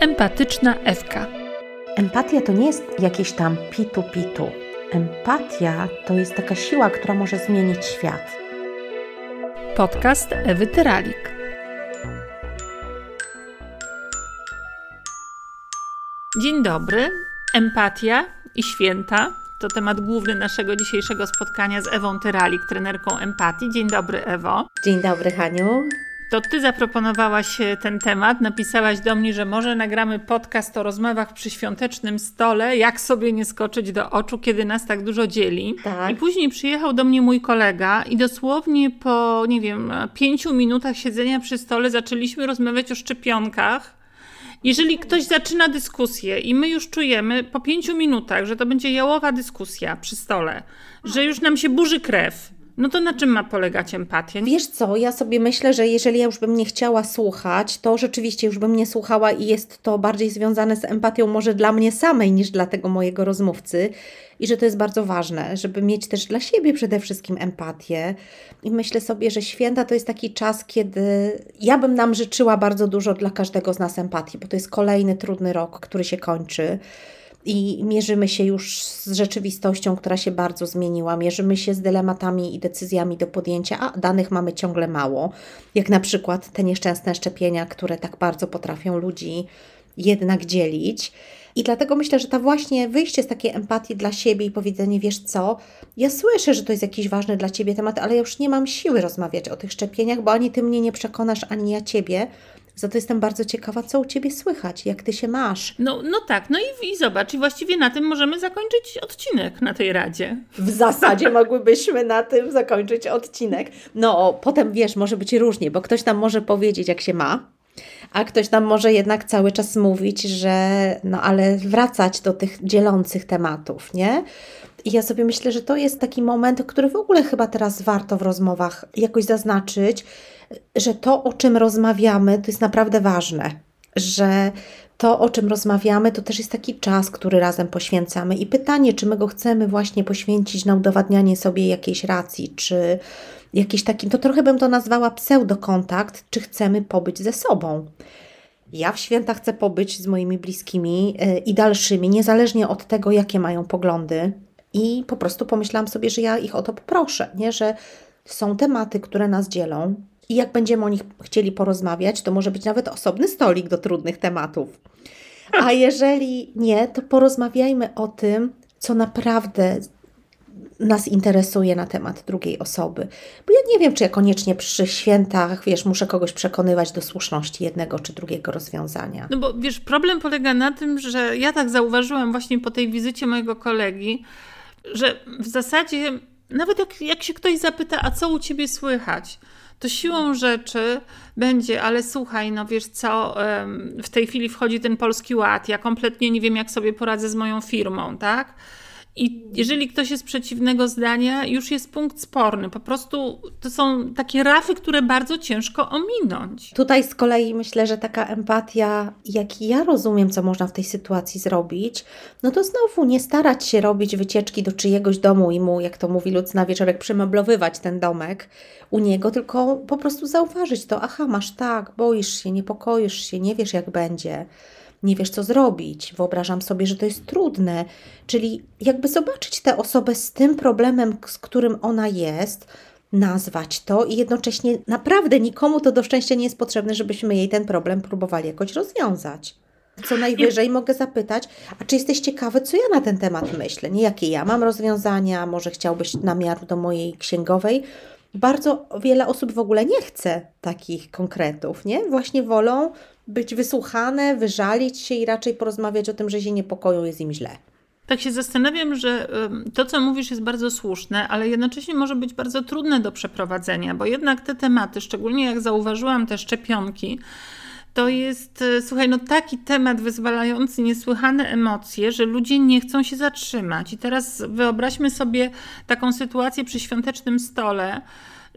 Empatyczna Ewka. Empatia to nie jest jakieś tam pitu-pitu. Empatia to jest taka siła, która może zmienić świat. Podcast Ewy Tyralik. Dzień dobry. Empatia i święta to temat główny naszego dzisiejszego spotkania z Ewą Tyralik, trenerką empatii. Dzień dobry, Ewo. Dzień dobry, Haniu. To ty zaproponowałaś e, ten temat, napisałaś do mnie, że może nagramy podcast o rozmowach przy świątecznym stole, jak sobie nie skoczyć do oczu, kiedy nas tak dużo dzieli. Tak. I później przyjechał do mnie mój kolega i dosłownie po, nie wiem, pięciu minutach siedzenia przy stole zaczęliśmy rozmawiać o szczepionkach. Jeżeli ktoś zaczyna dyskusję i my już czujemy po pięciu minutach, że to będzie jałowa dyskusja przy stole, że już nam się burzy krew, no to na czym ma polegać empatia? Wiesz co, ja sobie myślę, że jeżeli ja już bym nie chciała słuchać, to rzeczywiście już bym nie słuchała i jest to bardziej związane z empatią może dla mnie samej niż dla tego mojego rozmówcy. I że to jest bardzo ważne, żeby mieć też dla siebie przede wszystkim empatię. I myślę sobie, że święta to jest taki czas, kiedy ja bym nam życzyła bardzo dużo dla każdego z nas empatii, bo to jest kolejny trudny rok, który się kończy i mierzymy się już z rzeczywistością, która się bardzo zmieniła, mierzymy się z dylematami i decyzjami do podjęcia, a danych mamy ciągle mało, jak na przykład te nieszczęsne szczepienia, które tak bardzo potrafią ludzi jednak dzielić. I dlatego myślę, że ta właśnie wyjście z takiej empatii dla siebie i powiedzenie, wiesz co, ja słyszę, że to jest jakiś ważny dla ciebie temat, ale ja już nie mam siły rozmawiać o tych szczepieniach, bo ani ty mnie nie przekonasz, ani ja ciebie. Za to jestem bardzo ciekawa, co u Ciebie słychać, jak Ty się masz. No, no tak, no i, i zobacz, i właściwie na tym możemy zakończyć odcinek na tej radzie. W zasadzie mogłybyśmy na tym zakończyć odcinek. No, potem wiesz, może być różnie, bo ktoś nam może powiedzieć, jak się ma, a ktoś nam może jednak cały czas mówić, że no ale wracać do tych dzielących tematów, nie? I ja sobie myślę, że to jest taki moment, który w ogóle chyba teraz warto w rozmowach jakoś zaznaczyć, że to, o czym rozmawiamy, to jest naprawdę ważne. Że to, o czym rozmawiamy, to też jest taki czas, który razem poświęcamy. I pytanie, czy my go chcemy właśnie poświęcić na udowadnianie sobie jakiejś racji, czy jakiś taki, to trochę bym to nazwała pseudokontakt, czy chcemy pobyć ze sobą. Ja w święta chcę pobyć z moimi bliskimi yy, i dalszymi, niezależnie od tego, jakie mają poglądy. I po prostu pomyślałam sobie, że ja ich o to poproszę, nie? że są tematy, które nas dzielą, i jak będziemy o nich chcieli porozmawiać, to może być nawet osobny stolik do trudnych tematów. A jeżeli nie, to porozmawiajmy o tym, co naprawdę nas interesuje na temat drugiej osoby. Bo ja nie wiem, czy ja koniecznie przy świętach, wiesz, muszę kogoś przekonywać do słuszności jednego czy drugiego rozwiązania. No bo wiesz, problem polega na tym, że ja tak zauważyłam właśnie po tej wizycie mojego kolegi, że w zasadzie nawet jak, jak się ktoś zapyta, a co u ciebie słychać, to siłą rzeczy będzie, ale słuchaj, no wiesz co, w tej chwili wchodzi ten polski ład, ja kompletnie nie wiem, jak sobie poradzę z moją firmą, tak? I jeżeli ktoś jest przeciwnego zdania, już jest punkt sporny. Po prostu to są takie rafy, które bardzo ciężko ominąć. Tutaj z kolei myślę, że taka empatia, jak ja rozumiem, co można w tej sytuacji zrobić, no to znowu nie starać się robić wycieczki do czyjegoś domu i mu, jak to mówi Lud na wieczorek, przemeblowywać ten domek u niego, tylko po prostu zauważyć to. Aha, masz tak, boisz się, niepokoisz się, nie wiesz, jak będzie nie wiesz, co zrobić. Wyobrażam sobie, że to jest trudne. Czyli jakby zobaczyć tę osobę z tym problemem, z którym ona jest, nazwać to i jednocześnie naprawdę nikomu to do szczęścia nie jest potrzebne, żebyśmy jej ten problem próbowali jakoś rozwiązać. Co najwyżej mogę zapytać, a czy jesteś ciekawy, co ja na ten temat myślę? Nie jakie ja mam rozwiązania, może chciałbyś namiaru do mojej księgowej? Bardzo wiele osób w ogóle nie chce takich konkretów, nie? Właśnie wolą być wysłuchane, wyżalić się i raczej porozmawiać o tym, że się niepokoją, jest im źle. Tak się zastanawiam, że to, co mówisz, jest bardzo słuszne, ale jednocześnie może być bardzo trudne do przeprowadzenia, bo jednak te tematy, szczególnie jak zauważyłam te szczepionki, to jest, e, słuchaj, no taki temat wyzwalający niesłychane emocje, że ludzie nie chcą się zatrzymać. I teraz wyobraźmy sobie taką sytuację przy świątecznym stole,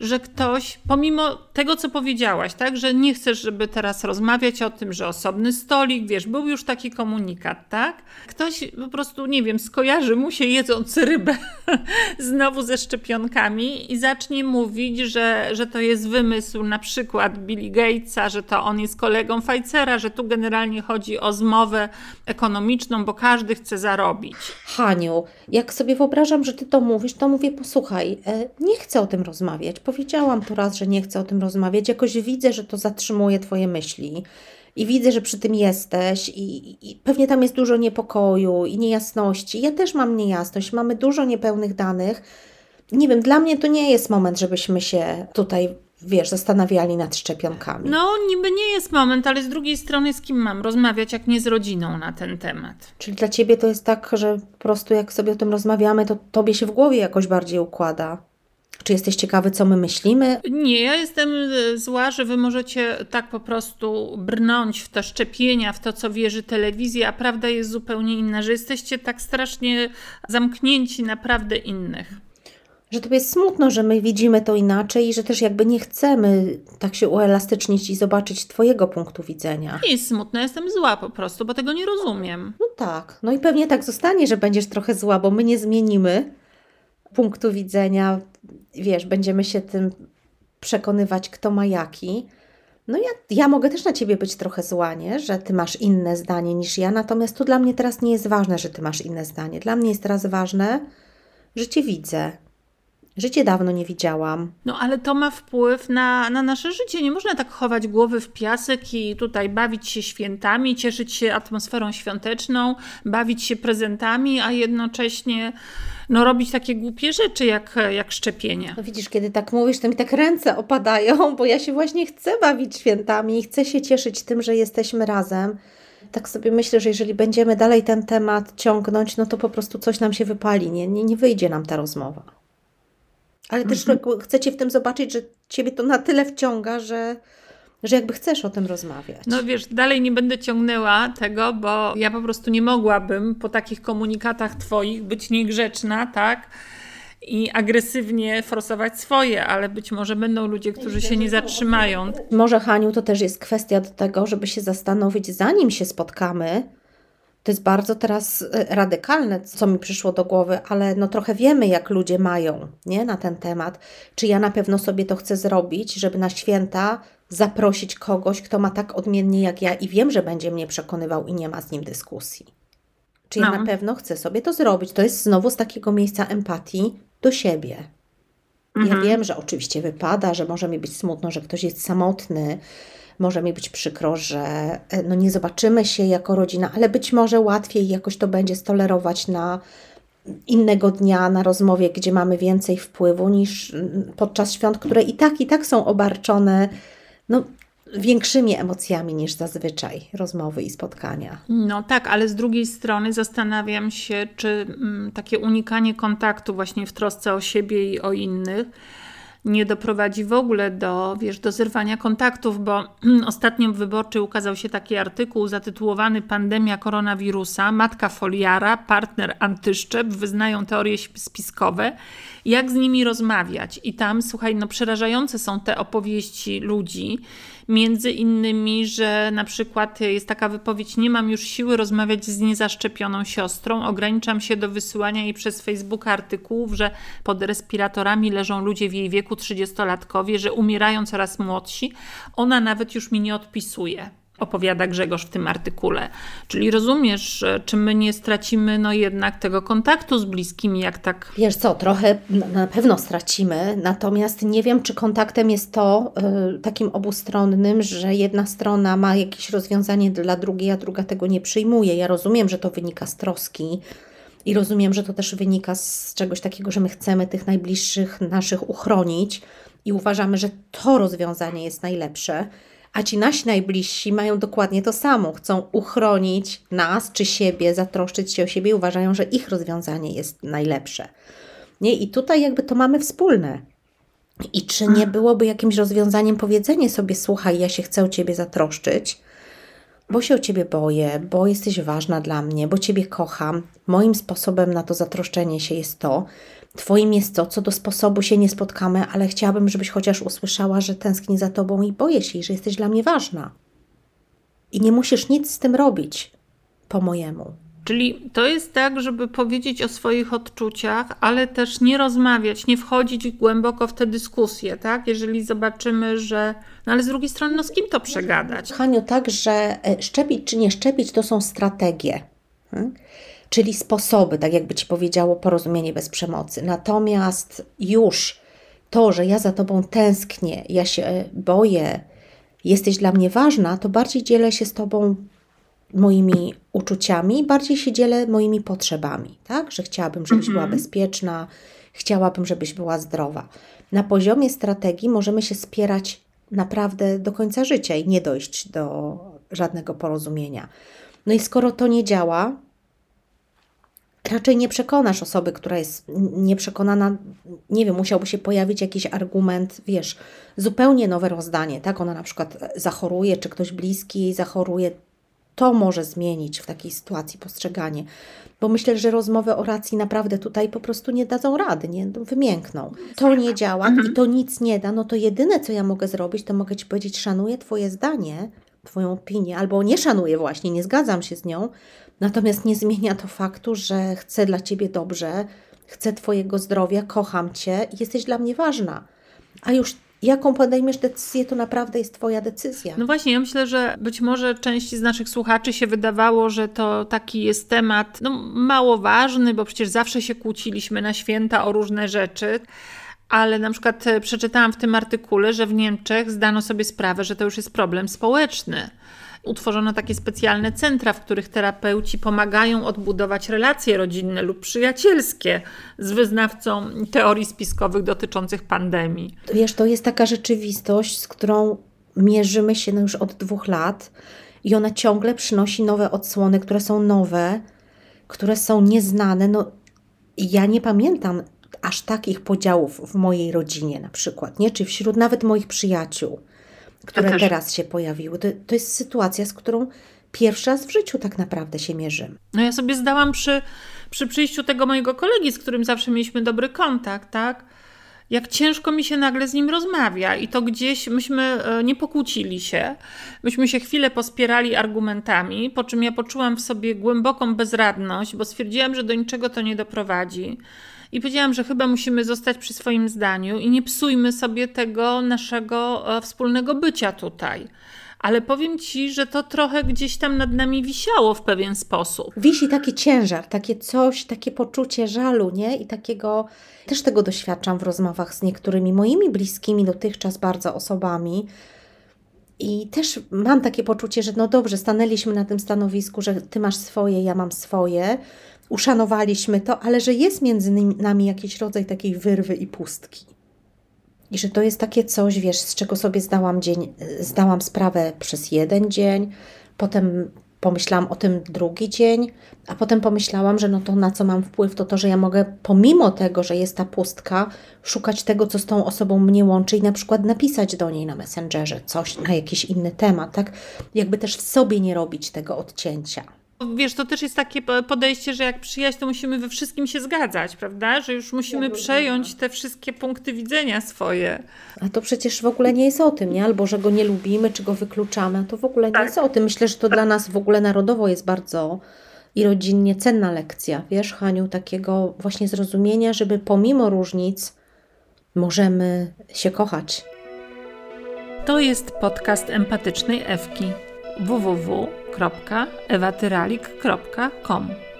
że ktoś, pomimo tego, co powiedziałaś, tak, że nie chcesz, żeby teraz rozmawiać o tym, że osobny stolik, wiesz, był już taki komunikat, tak? Ktoś po prostu, nie wiem, skojarzy mu się jedząc rybę znowu ze szczepionkami i zacznie mówić, że, że to jest wymysł na przykład Billy Gatesa, że to on jest kolegą Pfizera, że tu generalnie chodzi o zmowę ekonomiczną, bo każdy chce zarobić. Haniu, jak sobie wyobrażam, że ty to mówisz, to mówię, posłuchaj, e, nie chcę o tym rozmawiać. Powiedziałam to raz, że nie chcę o tym rozmawiać. Jakoś widzę, że to zatrzymuje twoje myśli. I widzę, że przy tym jesteś, i, i, pewnie tam jest dużo niepokoju i niejasności. Ja też mam niejasność, mamy dużo niepełnych danych. Nie wiem, dla mnie to nie jest moment, żebyśmy się tutaj wiesz, zastanawiali nad szczepionkami. No, niby nie jest moment, ale z drugiej strony z kim mam rozmawiać, jak nie z rodziną na ten temat? Czyli dla ciebie to jest tak, że po prostu jak sobie o tym rozmawiamy, to tobie się w głowie jakoś bardziej układa. Czy jesteś ciekawy, co my myślimy? Nie, ja jestem e, zła, że wy możecie tak po prostu brnąć w te szczepienia, w to, co wierzy telewizja, a prawda jest zupełnie inna, że jesteście tak strasznie zamknięci na prawdę innych że to jest smutno, że my widzimy to inaczej i że też jakby nie chcemy tak się uelastycznić i zobaczyć Twojego punktu widzenia. Nie jest smutno, jestem zła po prostu, bo tego nie rozumiem. No tak, no i pewnie tak zostanie, że będziesz trochę zła, bo my nie zmienimy punktu widzenia. Wiesz, będziemy się tym przekonywać, kto ma jaki. No ja, ja mogę też na Ciebie być trochę zła, nie? że Ty masz inne zdanie niż ja, natomiast tu dla mnie teraz nie jest ważne, że Ty masz inne zdanie. Dla mnie jest teraz ważne, że Cię widzę, Życie dawno nie widziałam. No ale to ma wpływ na, na nasze życie. Nie można tak chować głowy w piasek i tutaj bawić się świętami, cieszyć się atmosferą świąteczną, bawić się prezentami, a jednocześnie no, robić takie głupie rzeczy jak, jak szczepienie. No widzisz, kiedy tak mówisz, to mi tak ręce opadają, bo ja się właśnie chcę bawić świętami i chcę się cieszyć tym, że jesteśmy razem tak sobie myślę, że jeżeli będziemy dalej ten temat ciągnąć, no to po prostu coś nam się wypali, nie, nie, nie wyjdzie nam ta rozmowa. Ale też mhm. chcecie w tym zobaczyć, że ciebie to na tyle wciąga, że, że jakby chcesz o tym rozmawiać. No wiesz, dalej nie będę ciągnęła tego, bo ja po prostu nie mogłabym po takich komunikatach twoich być niegrzeczna, tak? i agresywnie forsować swoje, ale być może będą ludzie, którzy się nie zatrzymają. Może, Haniu, to też jest kwestia do tego, żeby się zastanowić, zanim się spotkamy, to jest bardzo teraz e, radykalne, co mi przyszło do głowy, ale no trochę wiemy, jak ludzie mają nie, na ten temat. Czy ja na pewno sobie to chcę zrobić, żeby na święta zaprosić kogoś, kto ma tak odmiennie jak ja i wiem, że będzie mnie przekonywał i nie ma z nim dyskusji. Czy ja no. na pewno chcę sobie to zrobić? To jest znowu z takiego miejsca empatii do siebie. Mhm. Ja wiem, że oczywiście wypada, że może mi być smutno, że ktoś jest samotny, może mi być przykro, że e, no nie zobaczymy się jako rodzina, ale być może łatwiej jakoś to będzie stolerować na innego dnia na rozmowie, gdzie mamy więcej wpływu niż podczas świąt, które i tak, i tak są obarczone no, większymi emocjami niż zazwyczaj rozmowy i spotkania. No tak, ale z drugiej strony zastanawiam się, czy mm, takie unikanie kontaktu właśnie w trosce o siebie i o innych nie doprowadzi w ogóle do, wiesz, do zerwania kontaktów, bo ostatnio w Wyborczy ukazał się taki artykuł zatytułowany Pandemia koronawirusa, matka foliara, partner antyszczep, wyznają teorie spiskowe, jak z nimi rozmawiać. I tam, słuchaj, no przerażające są te opowieści ludzi, Między innymi, że na przykład jest taka wypowiedź: Nie mam już siły rozmawiać z niezaszczepioną siostrą, ograniczam się do wysyłania jej przez Facebook artykułów, że pod respiratorami leżą ludzie w jej wieku 30-latkowie, że umierają coraz młodsi. Ona nawet już mi nie odpisuje opowiada Grzegorz w tym artykule. Czyli rozumiesz, czy my nie stracimy no jednak tego kontaktu z bliskimi, jak tak... Wiesz co, trochę na pewno stracimy, natomiast nie wiem, czy kontaktem jest to y, takim obustronnym, że jedna strona ma jakieś rozwiązanie dla drugiej, a druga tego nie przyjmuje. Ja rozumiem, że to wynika z troski, i rozumiem, że to też wynika z czegoś takiego, że my chcemy tych najbliższych naszych uchronić i uważamy, że to rozwiązanie jest najlepsze a ci nasi najbliżsi mają dokładnie to samo. Chcą uchronić nas czy siebie, zatroszczyć się o siebie i uważają, że ich rozwiązanie jest najlepsze. Nie? I tutaj jakby to mamy wspólne. I czy nie byłoby jakimś rozwiązaniem powiedzenie sobie, słuchaj, ja się chcę o ciebie zatroszczyć, bo się o ciebie boję, bo jesteś ważna dla mnie, bo ciebie kocham. Moim sposobem na to zatroszczenie się jest to. Twoim jest to, co do sposobu się nie spotkamy, ale chciałabym, żebyś chociaż usłyszała, że tęsknię za Tobą i boję się, i że jesteś dla mnie ważna. I nie musisz nic z tym robić, po mojemu. Czyli to jest tak, żeby powiedzieć o swoich odczuciach, ale też nie rozmawiać, nie wchodzić głęboko w te dyskusje, tak? Jeżeli zobaczymy, że. No ale z drugiej strony, no z kim to przegadać? Haniu, tak, że e, szczepić czy nie szczepić to są strategie. Hmm? Czyli sposoby, tak jakby ci powiedziało, porozumienie bez przemocy. Natomiast już to, że ja za tobą tęsknię, ja się e, boję, jesteś dla mnie ważna, to bardziej dzielę się z tobą moimi uczuciami, bardziej się dzielę moimi potrzebami, tak? Że chciałabym, żebyś była Mhm. bezpieczna, chciałabym, żebyś była zdrowa. Na poziomie strategii możemy się spierać naprawdę do końca życia i nie dojść do żadnego porozumienia. No i skoro to nie działa, raczej nie przekonasz osoby, która jest nieprzekonana, nie wiem, musiałby się pojawić jakiś argument, wiesz, zupełnie nowe rozdanie, tak? Ona na przykład zachoruje, czy ktoś bliski jej zachoruje, to może zmienić w takiej sytuacji postrzeganie. Bo myślę, że rozmowy o racji naprawdę tutaj po prostu nie dadzą rady, nie wymiękną. To nie działa i to nic nie da, no to jedyne, co ja mogę zrobić, to mogę Ci powiedzieć, szanuję Twoje zdanie, Twoją opinię, albo nie szanuję właśnie, nie zgadzam się z nią, natomiast nie zmienia to faktu, że chcę dla Ciebie dobrze, chcę Twojego zdrowia, kocham Cię jesteś dla mnie ważna. A już jaką podejmiesz decyzję, to naprawdę jest Twoja decyzja. No właśnie, ja myślę, że być może części z naszych słuchaczy się wydawało, że to taki jest temat no, mało ważny, bo przecież zawsze się kłóciliśmy na święta o różne rzeczy. Ale na przykład e, przeczytałam w tym artykule, że w Niemczech zdano sobie sprawę, że to już jest problem społeczny. Utworzono takie specjalne centra, w których terapeuci pomagają odbudować relacje rodzinne lub przyjacielskie z wyznawcą teorii spiskowych dotyczących pandemii. Wiesz, to jest taka rzeczywistość, z którą mierzymy się no już od dwóch lat i ona ciągle przynosi nowe odsłony, które są nowe, które są nieznane. No, ja nie pamiętam aż takich podziałów w mojej rodzinie na przykład, nie? Czy wśród nawet moich przyjaciół, które też. teraz się pojawiły. To, to jest sytuacja, z którą pierwszy raz w życiu tak naprawdę się mierzymy. No ja sobie zdałam przy, przy przyjściu tego mojego kolegi, z którym zawsze mieliśmy dobry kontakt, tak? Jak ciężko mi się nagle z nim rozmawia i to gdzieś myśmy e, nie pokłócili się, myśmy się chwilę pospierali argumentami, po czym ja poczułam w sobie głęboką bezradność, bo stwierdziłam, że do niczego to nie doprowadzi. I powiedziałam, że chyba musimy zostać przy swoim zdaniu i nie psujmy sobie tego naszego e, wspólnego bycia tutaj. Ale powiem ci, że to trochę gdzieś tam nad nami wisiało w pewien sposób. Wisi taki ciężar, takie coś, takie poczucie żalu, nie? I takiego, też tego doświadczam w rozmowach z niektórymi moimi bliskimi dotychczas bardzo osobami. I też mam takie poczucie, że no dobrze, stanęliśmy na tym stanowisku, że ty masz swoje, ja mam swoje, uszanowaliśmy to, ale że jest między nami jakiś rodzaj takiej wyrwy i pustki. I że to jest takie coś, wiesz, z czego sobie zdałam, dzień, zdałam sprawę przez jeden dzień, potem pomyślałam o tym drugi dzień, a potem pomyślałam, że no to na co mam wpływ, to to, że ja mogę pomimo tego, że jest ta pustka, szukać tego, co z tą osobą mnie łączy i na przykład napisać do niej na Messengerze coś na jakiś inny temat, tak? Jakby też w sobie nie robić tego odcięcia. Wiesz, to też jest takie po- podejście, że jak przyjaźń, to musimy we wszystkim się zgadzać, prawda? Że już musimy przejąć te wszystkie punkty widzenia swoje. A to przecież w ogóle nie jest o tym, nie? Albo że go nie lubimy, czy go wykluczamy. To w ogóle nie jest o tym. Myślę, że to dla nas w ogóle narodowo jest bardzo i rodzinnie cenna lekcja, wiesz, Haniu, takiego właśnie zrozumienia, żeby pomimo różnic możemy się kochać. To jest podcast empatycznej Ewki www.ewatyralik.com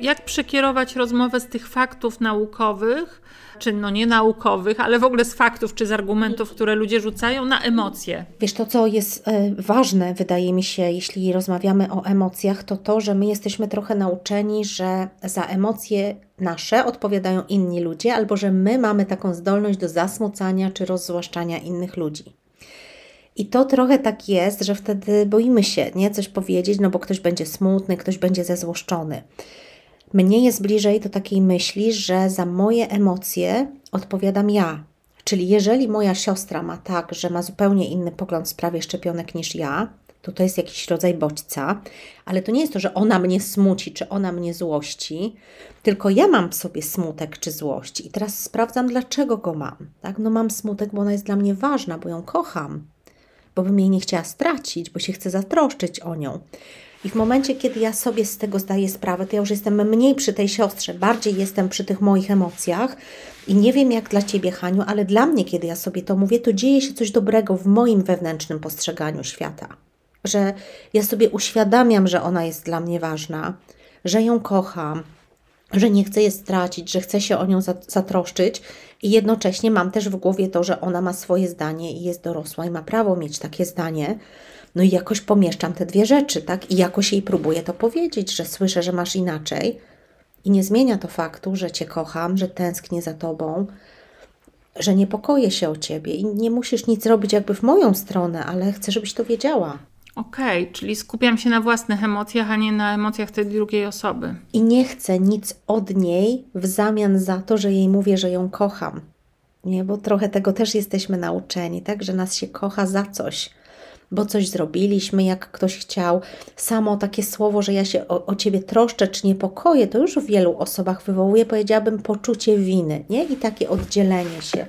Jak przekierować rozmowę z tych faktów naukowych, czy no nie naukowych, ale w ogóle z faktów czy z argumentów, które ludzie rzucają, na emocje? Wiesz, to co jest e, ważne, wydaje mi się, jeśli rozmawiamy o emocjach, to to, że my jesteśmy trochę nauczeni, że za emocje nasze odpowiadają inni ludzie, albo że my mamy taką zdolność do zasmucania czy rozzłaszczania innych ludzi. I to trochę tak jest, że wtedy boimy się, nie, coś powiedzieć, no bo ktoś będzie smutny, ktoś będzie zezłoszczony. Mnie jest bliżej do takiej myśli, że za moje emocje odpowiadam ja. Czyli jeżeli moja siostra ma tak, że ma zupełnie inny pogląd w sprawie szczepionek niż ja, to to jest jakiś rodzaj bodźca, ale to nie jest to, że ona mnie smuci, czy ona mnie złości, tylko ja mam w sobie smutek czy złość i teraz sprawdzam, dlaczego go mam. Tak? No mam smutek, bo ona jest dla mnie ważna, bo ją kocham, bo bym jej nie chciała stracić, bo się chcę zatroszczyć o nią. I w momencie, kiedy ja sobie z tego zdaję sprawę, to ja już jestem mniej przy tej siostrze, bardziej jestem przy tych moich emocjach. I nie wiem jak dla Ciebie, Haniu, ale dla mnie, kiedy ja sobie to mówię, to dzieje się coś dobrego w moim wewnętrznym postrzeganiu świata. Że ja sobie uświadamiam, że ona jest dla mnie ważna, że ją kocham, że nie chcę je stracić, że chcę się o nią zatroszczyć i jednocześnie mam też w głowie to, że ona ma swoje zdanie i jest dorosła i ma prawo mieć takie zdanie. No i jakoś pomieszczam te dwie rzeczy, tak? I jakoś jej próbuję to powiedzieć, że słyszę, że masz inaczej. I nie zmienia to faktu, że Cię kocham, że tęsknię za Tobą, że niepokoję się o Ciebie i nie musisz nic robić jakby w moją stronę, ale chcę, żebyś to wiedziała. Okej, okay, czyli skupiam się na własnych emocjach, a nie na emocjach tej drugiej osoby. I nie chcę nic od niej w zamian za to, że jej mówię, że ją kocham. Nie, bo trochę tego też jesteśmy nauczeni, tak, że nas się kocha za coś bo coś zrobiliśmy, jak ktoś chciał. Samo takie słowo, że ja się o, o ciebie troszczę czy niepokoję, to już w wielu osobach wywołuje, powiedziałabym, poczucie winy, nie? I takie oddzielenie się.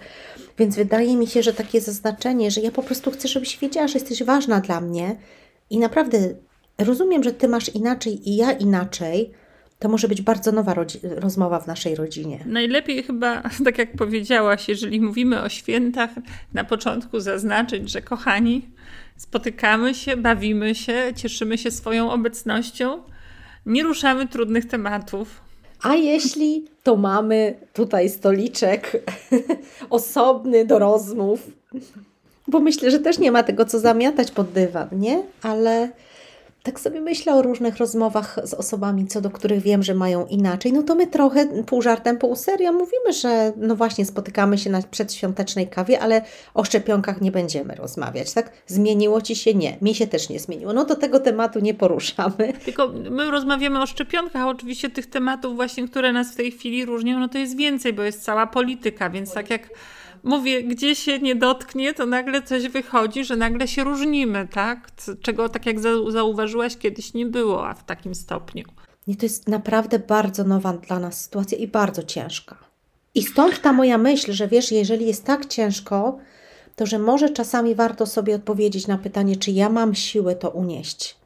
Więc wydaje mi się, że takie zaznaczenie, że ja po prostu chcę, żebyś wiedziała, że jesteś ważna dla mnie i naprawdę rozumiem, że ty masz inaczej i ja inaczej. To może być bardzo nowa rozmowa w naszej rodzinie. Najlepiej chyba, tak jak powiedziałaś, jeżeli mówimy o świętach, na początku zaznaczyć, że kochani, spotykamy się, bawimy się, cieszymy się swoją obecnością, nie ruszamy trudnych tematów. A jeśli to mamy tutaj stoliczek osobny do rozmów, bo myślę, że też nie ma tego co zamiatać pod dywan, nie? Ale tak sobie myślę o różnych rozmowach z osobami, co do których wiem, że mają inaczej, no to my trochę pół żartem, pół serio mówimy, że no właśnie spotykamy się na przedświątecznej kawie, ale o szczepionkach nie będziemy rozmawiać, tak? Zmieniło Ci się? Nie. Mi się też nie zmieniło. No to tego tematu nie poruszamy. Tylko my rozmawiamy o szczepionkach, a oczywiście tych tematów właśnie, które nas w tej chwili różnią, no to jest więcej, bo jest cała polityka, więc tak jak mówię, gdzie się nie dotknie, to nagle coś wychodzi, że nagle się różnimy, tak? Czego, tak jak zauważyłaś, kiedyś nie było, a w takim stopniu. I to jest naprawdę bardzo nowa dla nas sytuacja i bardzo ciężka. I stąd ta moja myśl, że wiesz, jeżeli jest tak ciężko, to że może czasami warto sobie odpowiedzieć na pytanie, czy ja mam siłę to unieść.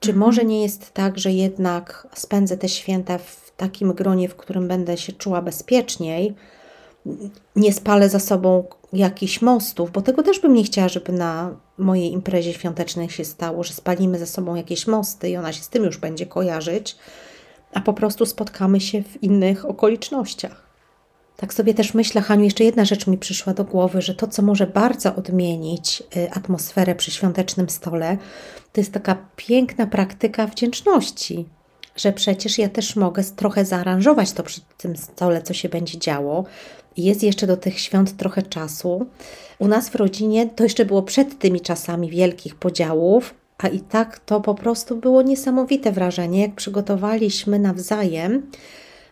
Czy mhm. może nie jest tak, że jednak spędzę te święta w takim gronie, w którym będę się czuła bezpieczniej, nie spalę za sobą jakichś mostów, bo tego też bym nie chciała, żeby na mojej imprezie świątecznej się stało, że spalimy za sobą jakieś mosty i ona się z tym już będzie kojarzyć, a po prostu spotkamy się w innych okolicznościach. Tak sobie też myślę, Haniu, jeszcze jedna rzecz mi przyszła do głowy, że to, co może bardzo odmienić y, atmosferę przy świątecznym stole, to jest taka piękna praktyka wdzięczności że przecież ja też mogę trochę zaaranżować to przy tym stole, co się będzie działo. Jest jeszcze do tych świąt trochę czasu. U nas w rodzinie to jeszcze było przed tymi czasami wielkich podziałów, a i tak to po prostu było niesamowite wrażenie, jak przygotowaliśmy nawzajem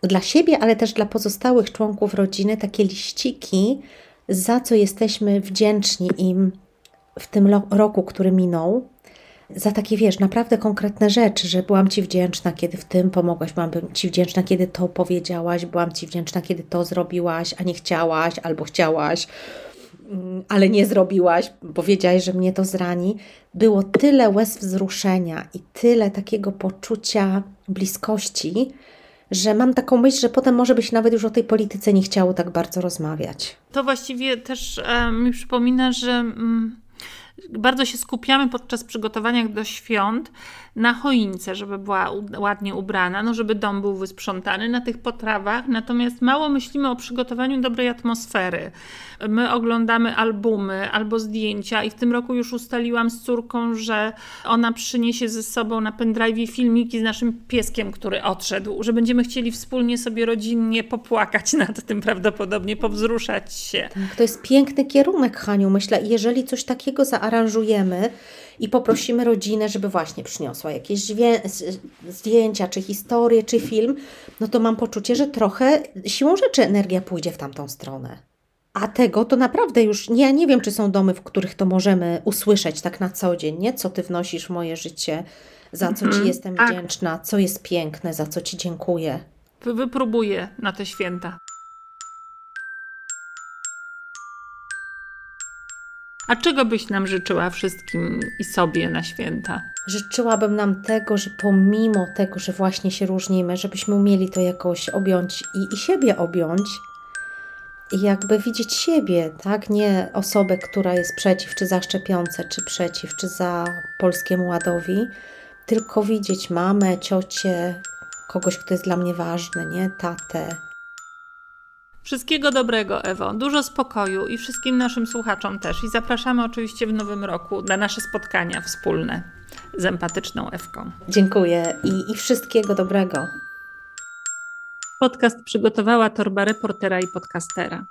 dla siebie, ale też dla pozostałych członków rodziny takie liściki, za co jesteśmy wdzięczni im w tym roku, który minął za takie, wiesz, naprawdę konkretne rzeczy, że byłam Ci wdzięczna, kiedy w tym pomogłaś, byłam Ci wdzięczna, kiedy to powiedziałaś, byłam Ci wdzięczna, kiedy to zrobiłaś, a nie chciałaś, albo chciałaś, mm, ale nie zrobiłaś, bo wiedziałaś, że mnie to zrani. Było tyle łez wzruszenia i tyle takiego poczucia bliskości, że mam taką myśl, że potem może być nawet już o tej polityce nie chciało tak bardzo rozmawiać. To właściwie też e, mi przypomina, że. Mm bardzo się skupiamy podczas przygotowania do świąt na choince, żeby była ładnie ubrana, no żeby dom był wysprzątany na tych potrawach, natomiast mało myślimy o przygotowaniu dobrej atmosfery. My oglądamy albumy albo zdjęcia i w tym roku już ustaliłam z córką, że ona przyniesie ze sobą na pendrive filmiki z naszym pieskiem, który odszedł, że będziemy chcieli wspólnie sobie rodzinnie popłakać nad tym prawdopodobnie, powzruszać się. Tak, to jest piękny kierunek, Haniu, myślę. Jeżeli coś takiego zaaranżujemy, i poprosimy rodzinę, żeby właśnie przyniosła jakieś zdjęcia, czy historię, czy film, no to mam poczucie, że trochę siłą rzeczy energia pójdzie w tamtą stronę. A tego to naprawdę już, ja nie wiem, czy są domy, w których to możemy usłyszeć tak na co dzień, nie? Co ty wnosisz w moje życie, za co ci Mhm, jestem tak. wdzięczna, co jest piękne, za co ci dziękuję. Wy- Wypróbuję na te święta. A czego byś nam życzyła wszystkim i sobie na święta? Życzyłabym nam tego, że pomimo tego, że właśnie się różnimy, żebyśmy umieli to jakoś objąć i, i siebie objąć. I jakby widzieć siebie, tak? Nie osobę, która jest przeciw, czy za szczepionce, czy przeciw, czy za Polskiemu Ładowi, tylko widzieć mamę, ciocię, kogoś, kto jest dla mnie ważny, nie? Tatę. Wszystkiego dobrego, Ewo. Dużo spokoju i wszystkim naszym słuchaczom też. I zapraszamy oczywiście w nowym roku na nasze spotkania wspólne z empatyczną Ewką. Dziękuję i, i wszystkiego dobrego. Podcast przygotowała torba reportera i podcastera.